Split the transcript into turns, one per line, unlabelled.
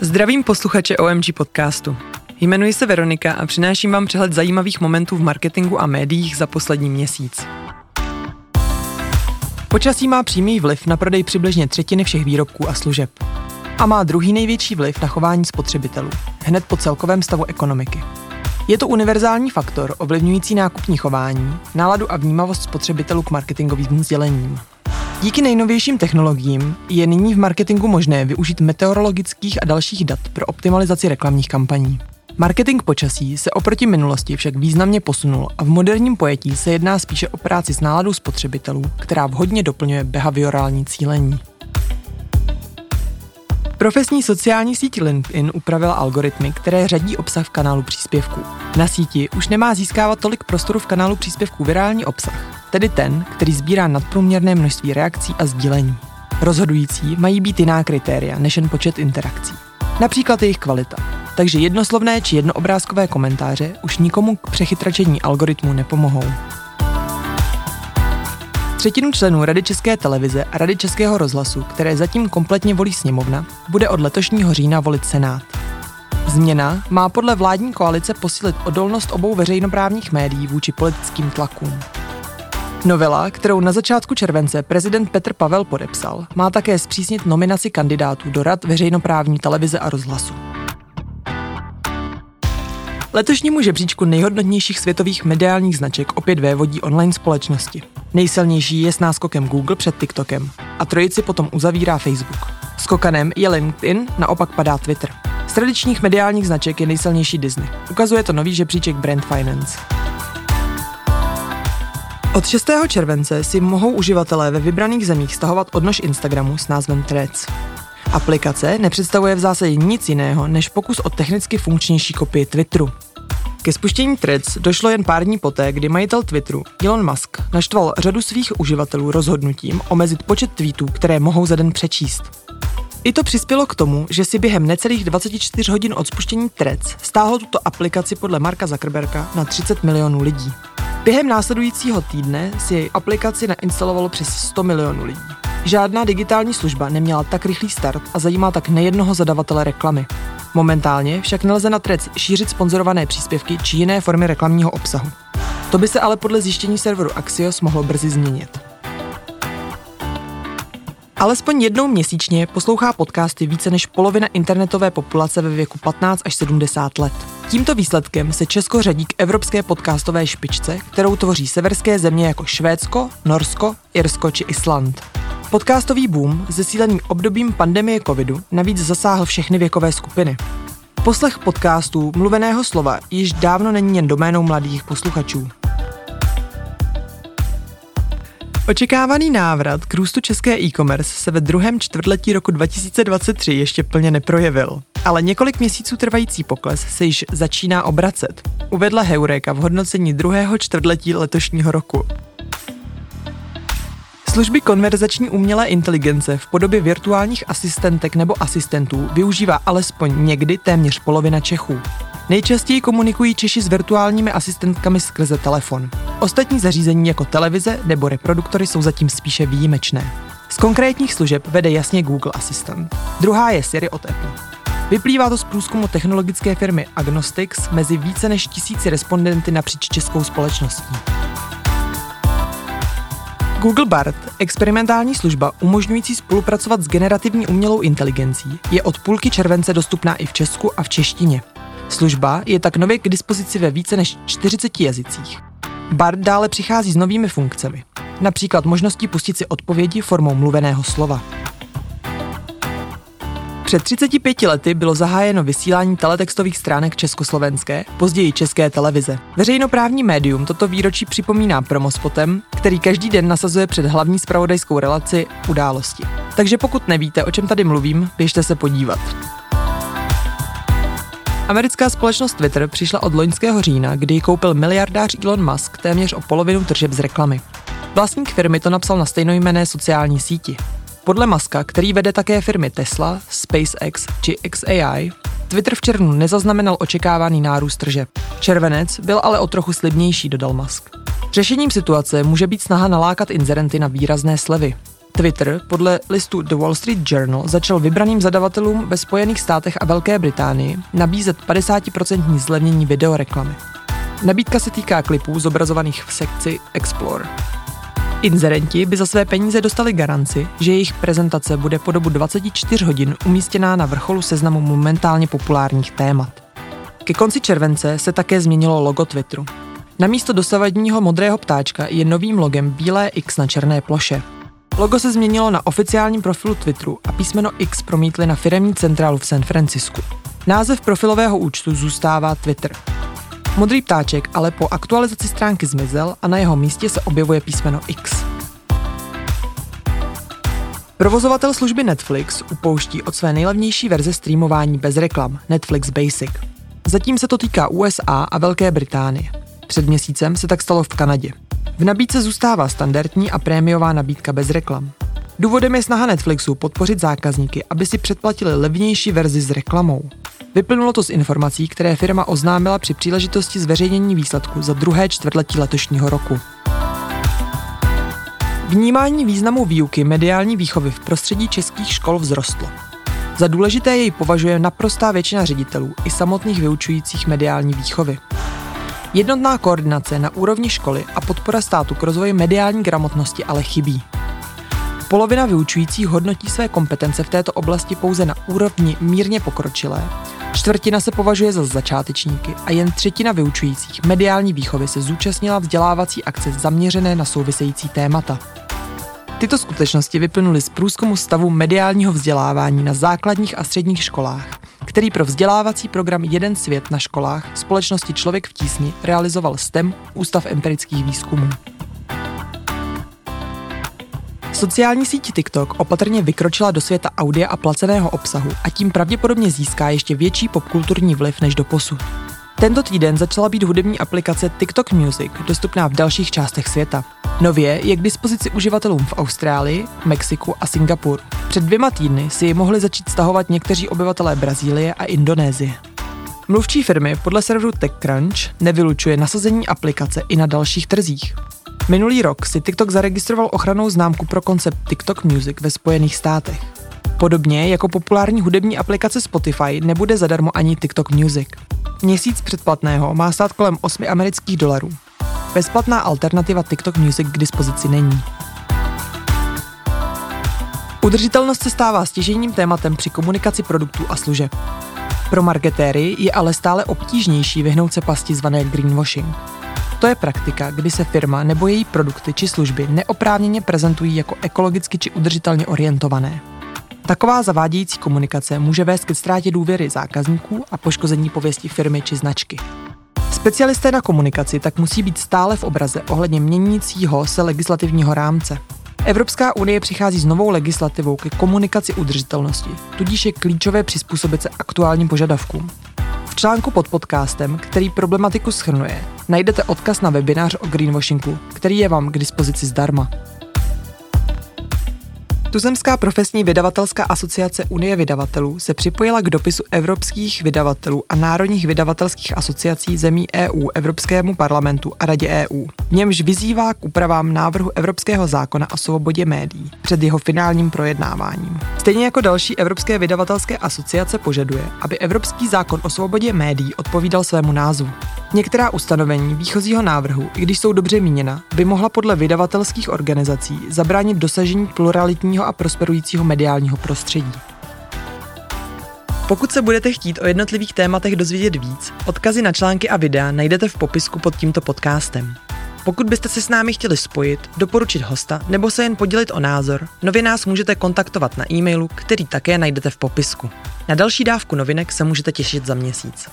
Zdravím posluchače OMG podcastu. Jmenuji se Veronika a přináším vám přehled zajímavých momentů v marketingu a médiích za poslední měsíc. Počasí má přímý vliv na prodej přibližně třetiny všech výrobků a služeb. A má druhý největší vliv na chování spotřebitelů, hned po celkovém stavu ekonomiky. Je to univerzální faktor ovlivňující nákupní chování, náladu a vnímavost spotřebitelů k marketingovým sdělením. Díky nejnovějším technologiím je nyní v marketingu možné využít meteorologických a dalších dat pro optimalizaci reklamních kampaní. Marketing počasí se oproti minulosti však významně posunul a v moderním pojetí se jedná spíše o práci s náladou spotřebitelů, která vhodně doplňuje behaviorální cílení. Profesní sociální síť LinkedIn upravila algoritmy, které řadí obsah v kanálu příspěvků. Na síti už nemá získávat tolik prostoru v kanálu příspěvků virální obsah, tedy ten, který sbírá nadprůměrné množství reakcí a sdílení. Rozhodující mají být jiná kritéria než jen počet interakcí. Například jejich kvalita. Takže jednoslovné či jednoobrázkové komentáře už nikomu k přechytračení algoritmu nepomohou. Třetinu členů Rady České televize a Rady Českého rozhlasu, které zatím kompletně volí sněmovna, bude od letošního října volit Senát. Změna má podle vládní koalice posílit odolnost obou veřejnoprávních médií vůči politickým tlakům. Novela, kterou na začátku července prezident Petr Pavel podepsal, má také zpřísnit nominaci kandidátů do rad veřejnoprávní televize a rozhlasu. Letošnímu žebříčku nejhodnotnějších světových mediálních značek opět vévodí online společnosti. Nejsilnější je s náskokem Google před TikTokem a trojici potom uzavírá Facebook. Skokanem je LinkedIn, naopak padá Twitter. Z tradičních mediálních značek je nejsilnější Disney. Ukazuje to nový žebříček Brand Finance. Od 6. července si mohou uživatelé ve vybraných zemích stahovat odnož Instagramu s názvem Threads. Aplikace nepředstavuje v zásadě nic jiného než pokus o technicky funkčnější kopii Twitteru. Ke spuštění Threads došlo jen pár dní poté, kdy majitel Twitteru Elon Musk naštval řadu svých uživatelů rozhodnutím omezit počet tweetů, které mohou za den přečíst. I to přispělo k tomu, že si během necelých 24 hodin od spuštění Threads stáhlo tuto aplikaci podle Marka Zuckerberga na 30 milionů lidí. Během následujícího týdne si jej aplikaci nainstalovalo přes 100 milionů lidí. Žádná digitální služba neměla tak rychlý start a zajímá tak nejednoho zadavatele reklamy. Momentálně však nelze na Threads šířit sponzorované příspěvky či jiné formy reklamního obsahu. To by se ale podle zjištění serveru Axios mohlo brzy změnit. Alespoň jednou měsíčně poslouchá podcasty více než polovina internetové populace ve věku 15 až 70 let. Tímto výsledkem se Česko řadí k evropské podcastové špičce, kterou tvoří severské země jako Švédsko, Norsko, Irsko či Island. Podcastový boom, zesílený obdobím pandemie covidu, navíc zasáhl všechny věkové skupiny. Poslech podcastů mluveného slova již dávno není jen doménou mladých posluchačů. Očekávaný návrat k růstu české e-commerce se ve druhém čtvrtletí roku 2023 ještě plně neprojevil, ale několik měsíců trvající pokles se již začíná obracet, uvedla Heureka v hodnocení druhého čtvrtletí letošního roku. Služby konverzační umělé inteligence v podobě virtuálních asistentek nebo asistentů využívá alespoň někdy téměř polovina Čechů. Nejčastěji komunikují Češi s virtuálními asistentkami skrze telefon. Ostatní zařízení jako televize nebo reproduktory jsou zatím spíše výjimečné. Z konkrétních služeb vede jasně Google Assistant. Druhá je Siri od Apple. Vyplývá to z průzkumu technologické firmy Agnostics mezi více než tisíci respondenty napříč českou společností. Google Bard, experimentální služba umožňující spolupracovat s generativní umělou inteligencí, je od půlky července dostupná i v Česku a v češtině. Služba je tak nově k dispozici ve více než 40 jazycích. Bard dále přichází s novými funkcemi, například možností pustit si odpovědi formou mluveného slova. Před 35 lety bylo zahájeno vysílání teletextových stránek Československé, později České televize. Veřejnoprávní médium toto výročí připomíná promospotem, který každý den nasazuje před hlavní spravodajskou relaci události. Takže pokud nevíte, o čem tady mluvím, běžte se podívat. Americká společnost Twitter přišla od loňského října, kdy ji koupil miliardář Elon Musk téměř o polovinu tržeb z reklamy. Vlastník firmy to napsal na stejnojmené sociální síti. Podle Muska, který vede také firmy Tesla, SpaceX či XAI, Twitter v červnu nezaznamenal očekávaný nárůst tržeb. Červenec byl ale o trochu slibnější, dodal Musk. Řešením situace může být snaha nalákat inzerenty na výrazné slevy. Twitter podle listu The Wall Street Journal začal vybraným zadavatelům ve Spojených státech a Velké Británii nabízet 50% zlevnění videoreklamy. Nabídka se týká klipů zobrazovaných v sekci Explore. Inzerenti by za své peníze dostali garanci, že jejich prezentace bude po dobu 24 hodin umístěná na vrcholu seznamu momentálně populárních témat. Ke konci července se také změnilo logo Twitteru. Na místo dosavadního modrého ptáčka je novým logem bílé X na černé ploše. Logo se změnilo na oficiálním profilu Twitteru a písmeno X promítli na firemní centrálu v San Francisku. Název profilového účtu zůstává Twitter. Modrý ptáček ale po aktualizaci stránky zmizel a na jeho místě se objevuje písmeno X. Provozovatel služby Netflix upouští od své nejlevnější verze streamování bez reklam, Netflix Basic. Zatím se to týká USA a Velké Británie. Před měsícem se tak stalo v Kanadě. V nabídce zůstává standardní a prémiová nabídka bez reklam. Důvodem je snaha Netflixu podpořit zákazníky, aby si předplatili levnější verzi s reklamou. Vyplynulo to z informací, které firma oznámila při příležitosti zveřejnění výsledku za druhé čtvrtletí letošního roku. Vnímání významu výuky mediální výchovy v prostředí českých škol vzrostlo. Za důležité jej považuje naprostá většina ředitelů i samotných vyučujících mediální výchovy. Jednotná koordinace na úrovni školy a podpora státu k rozvoji mediální gramotnosti ale chybí. Polovina vyučujících hodnotí své kompetence v této oblasti pouze na úrovni mírně pokročilé, čtvrtina se považuje za začátečníky a jen třetina vyučujících mediální výchovy se zúčastnila vzdělávací akce zaměřené na související témata. Tyto skutečnosti vyplynuly z průzkumu stavu mediálního vzdělávání na základních a středních školách, který pro vzdělávací program Jeden svět na školách společnosti Člověk v tísni realizoval STEM, Ústav empirických výzkumů. Sociální síť TikTok opatrně vykročila do světa audia a placeného obsahu a tím pravděpodobně získá ještě větší popkulturní vliv než do posud. Tento týden začala být hudební aplikace TikTok Music dostupná v dalších částech světa. Nově je k dispozici uživatelům v Austrálii, Mexiku a Singapuru. Před dvěma týdny si ji mohli začít stahovat někteří obyvatelé Brazílie a Indonésie. Mluvčí firmy podle serveru TechCrunch nevylučuje nasazení aplikace i na dalších trzích. Minulý rok si TikTok zaregistroval ochranou známku pro koncept TikTok Music ve Spojených státech. Podobně jako populární hudební aplikace Spotify nebude zadarmo ani TikTok Music. Měsíc předplatného má stát kolem 8 amerických dolarů. Bezplatná alternativa TikTok Music k dispozici není. Udržitelnost se stává stěžením tématem při komunikaci produktů a služeb. Pro marketéry je ale stále obtížnější vyhnout se pasti zvané greenwashing. To je praktika, kdy se firma nebo její produkty či služby neoprávněně prezentují jako ekologicky či udržitelně orientované. Taková zavádějící komunikace může vést ke ztrátě důvěry zákazníků a poškození pověsti firmy či značky. Specialisté na komunikaci tak musí být stále v obraze ohledně měnícího se legislativního rámce. Evropská unie přichází s novou legislativou ke komunikaci udržitelnosti, tudíž je klíčové přizpůsobit se aktuálním požadavkům. V článku pod podcastem, který problematiku schrnuje, najdete odkaz na webinář o greenwashingu, který je vám k dispozici zdarma. Tuzemská profesní vydavatelská asociace Unie vydavatelů se připojila k dopisu evropských vydavatelů a národních vydavatelských asociací zemí EU Evropskému parlamentu a Radě EU. V němž vyzývá k úpravám návrhu Evropského zákona o svobodě médií před jeho finálním projednáváním. Stejně jako další evropské vydavatelské asociace požaduje, aby Evropský zákon o svobodě médií odpovídal svému názvu. Některá ustanovení výchozího návrhu, i když jsou dobře míněna, by mohla podle vydavatelských organizací zabránit dosažení pluralitního a prosperujícího mediálního prostředí. Pokud se budete chtít o jednotlivých tématech dozvědět víc, odkazy na články a videa najdete v popisku pod tímto podcastem. Pokud byste se s námi chtěli spojit, doporučit hosta nebo se jen podělit o názor, nově nás můžete kontaktovat na e-mailu, který také najdete v popisku. Na další dávku novinek se můžete těšit za měsíc.